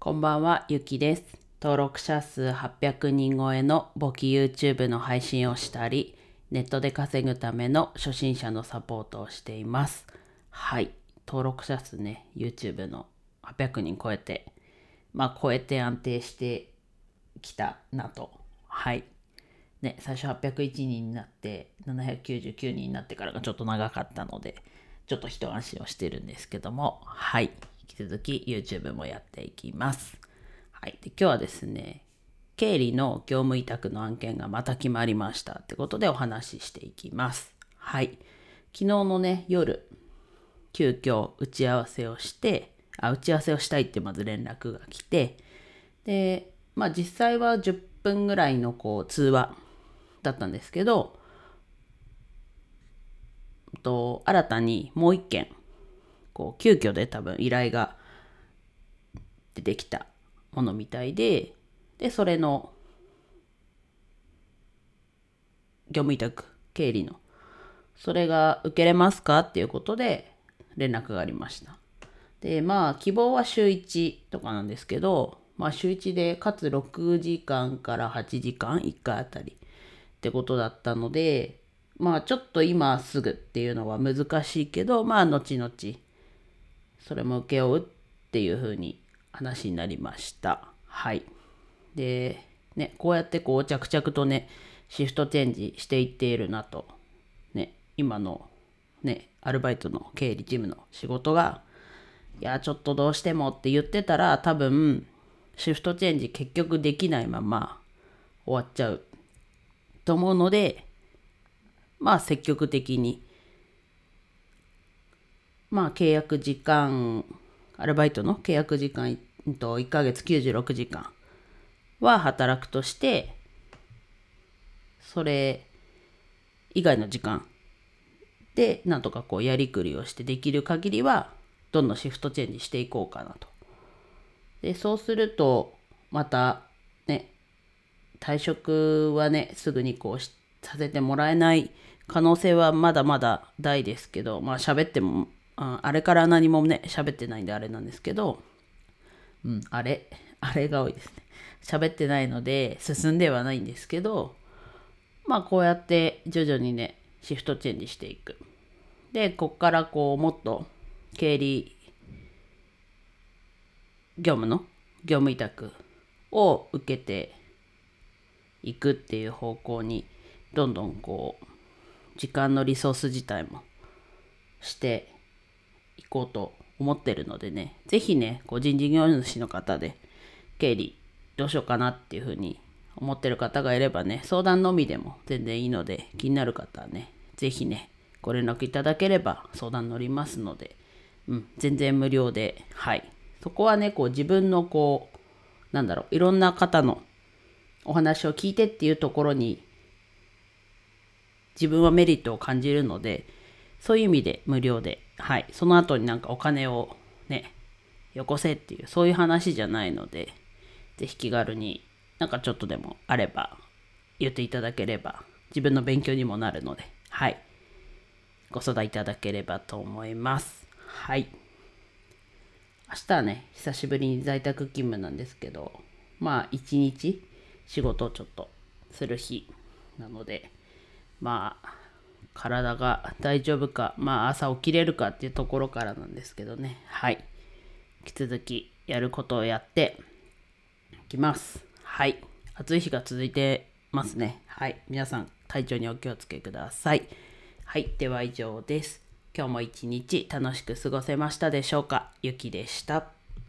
こんばんは、ゆきです。登録者数800人超えの簿記 YouTube の配信をしたり、ネットで稼ぐための初心者のサポートをしています。はい。登録者数ね、YouTube の800人超えて、まあ超えて安定してきたなと。はい。ね、最初801人になって、799人になってからがちょっと長かったので、ちょっと一安心をしてるんですけども、はい。引き続き YouTube もやっていきます。はい。で、今日はですね、経理の業務委託の案件がまた決まりましたってことでお話ししていきます。はい。昨日のね、夜、急遽打ち合わせをして、あ、打ち合わせをしたいってまず連絡が来て、で、まあ実際は10分ぐらいのこう通話だったんですけど、と新たにもう一件こう急遽で多分依頼が出てきたものみたいででそれの業務委託経理のそれが受けれますかっていうことで連絡がありました。でまあ希望は週1とかなんですけどまあ週1でかつ6時間から8時間1回あたりってことだったのでまあちょっと今すぐっていうのは難しいけどまあ後々それも請け負うっていう風に話になりました。はい。でねこうやってこう着々とねシフトチェンジしていっているなと。ね今のねアルバイトの経理事務の仕事がいやちょっとどうしてもって言ってたら多分シフトチェンジ結局できないまま終わっちゃうと思うのでまあ積極的にまあ契約時間アルバイトの契約時間1ヶ月96時間は働くとしてそれ以外の時間でなんとかこうやりくりをしてできる限りはどんどんシフトチェンジしていこうかなと。でそうするとまたね退職はねすぐにこうさせてもらえない可能性はまだまだ大ですけどまあ喋ってもああれから何もね喋ってないんであれなんですけどうんあれあれが多いですね。喋ってないので進んではないんですけどまあこうやって徐々にねシフトチェンジしていく。でこっからこうもっと経理業務の業務委託を受けていくっていう方向にどんどんこう時間のリソース自体もしていこうと思ってるのでね是非ね個人事業主の方で経理どうしようかなっていうふうに思ってる方がいればね相談のみでも全然いいので気になる方はね是非ねご連絡いただければ相談乗りますので、うん、全然無料ではい。そこはねこう自分のこうなんだろういろんな方のお話を聞いてっていうところに自分はメリットを感じるのでそういう意味で無料ではい。その後になんかお金をねよこせっていうそういう話じゃないのでぜひ気軽になんかちょっとでもあれば言っていただければ自分の勉強にもなるのではい。ご相談いただければと思います。はい。明日はね久しぶりに在宅勤務なんですけどまあ一日仕事をちょっとする日なのでまあ体が大丈夫かまあ朝起きれるかっていうところからなんですけどね。はい。引き続きやることをやっていきます。はい。暑い日が続いてますね。はい。皆さん体調にお気をつけください。はい。では以上です。今日も一日楽しく過ごせましたでしょうか？ゆきでした。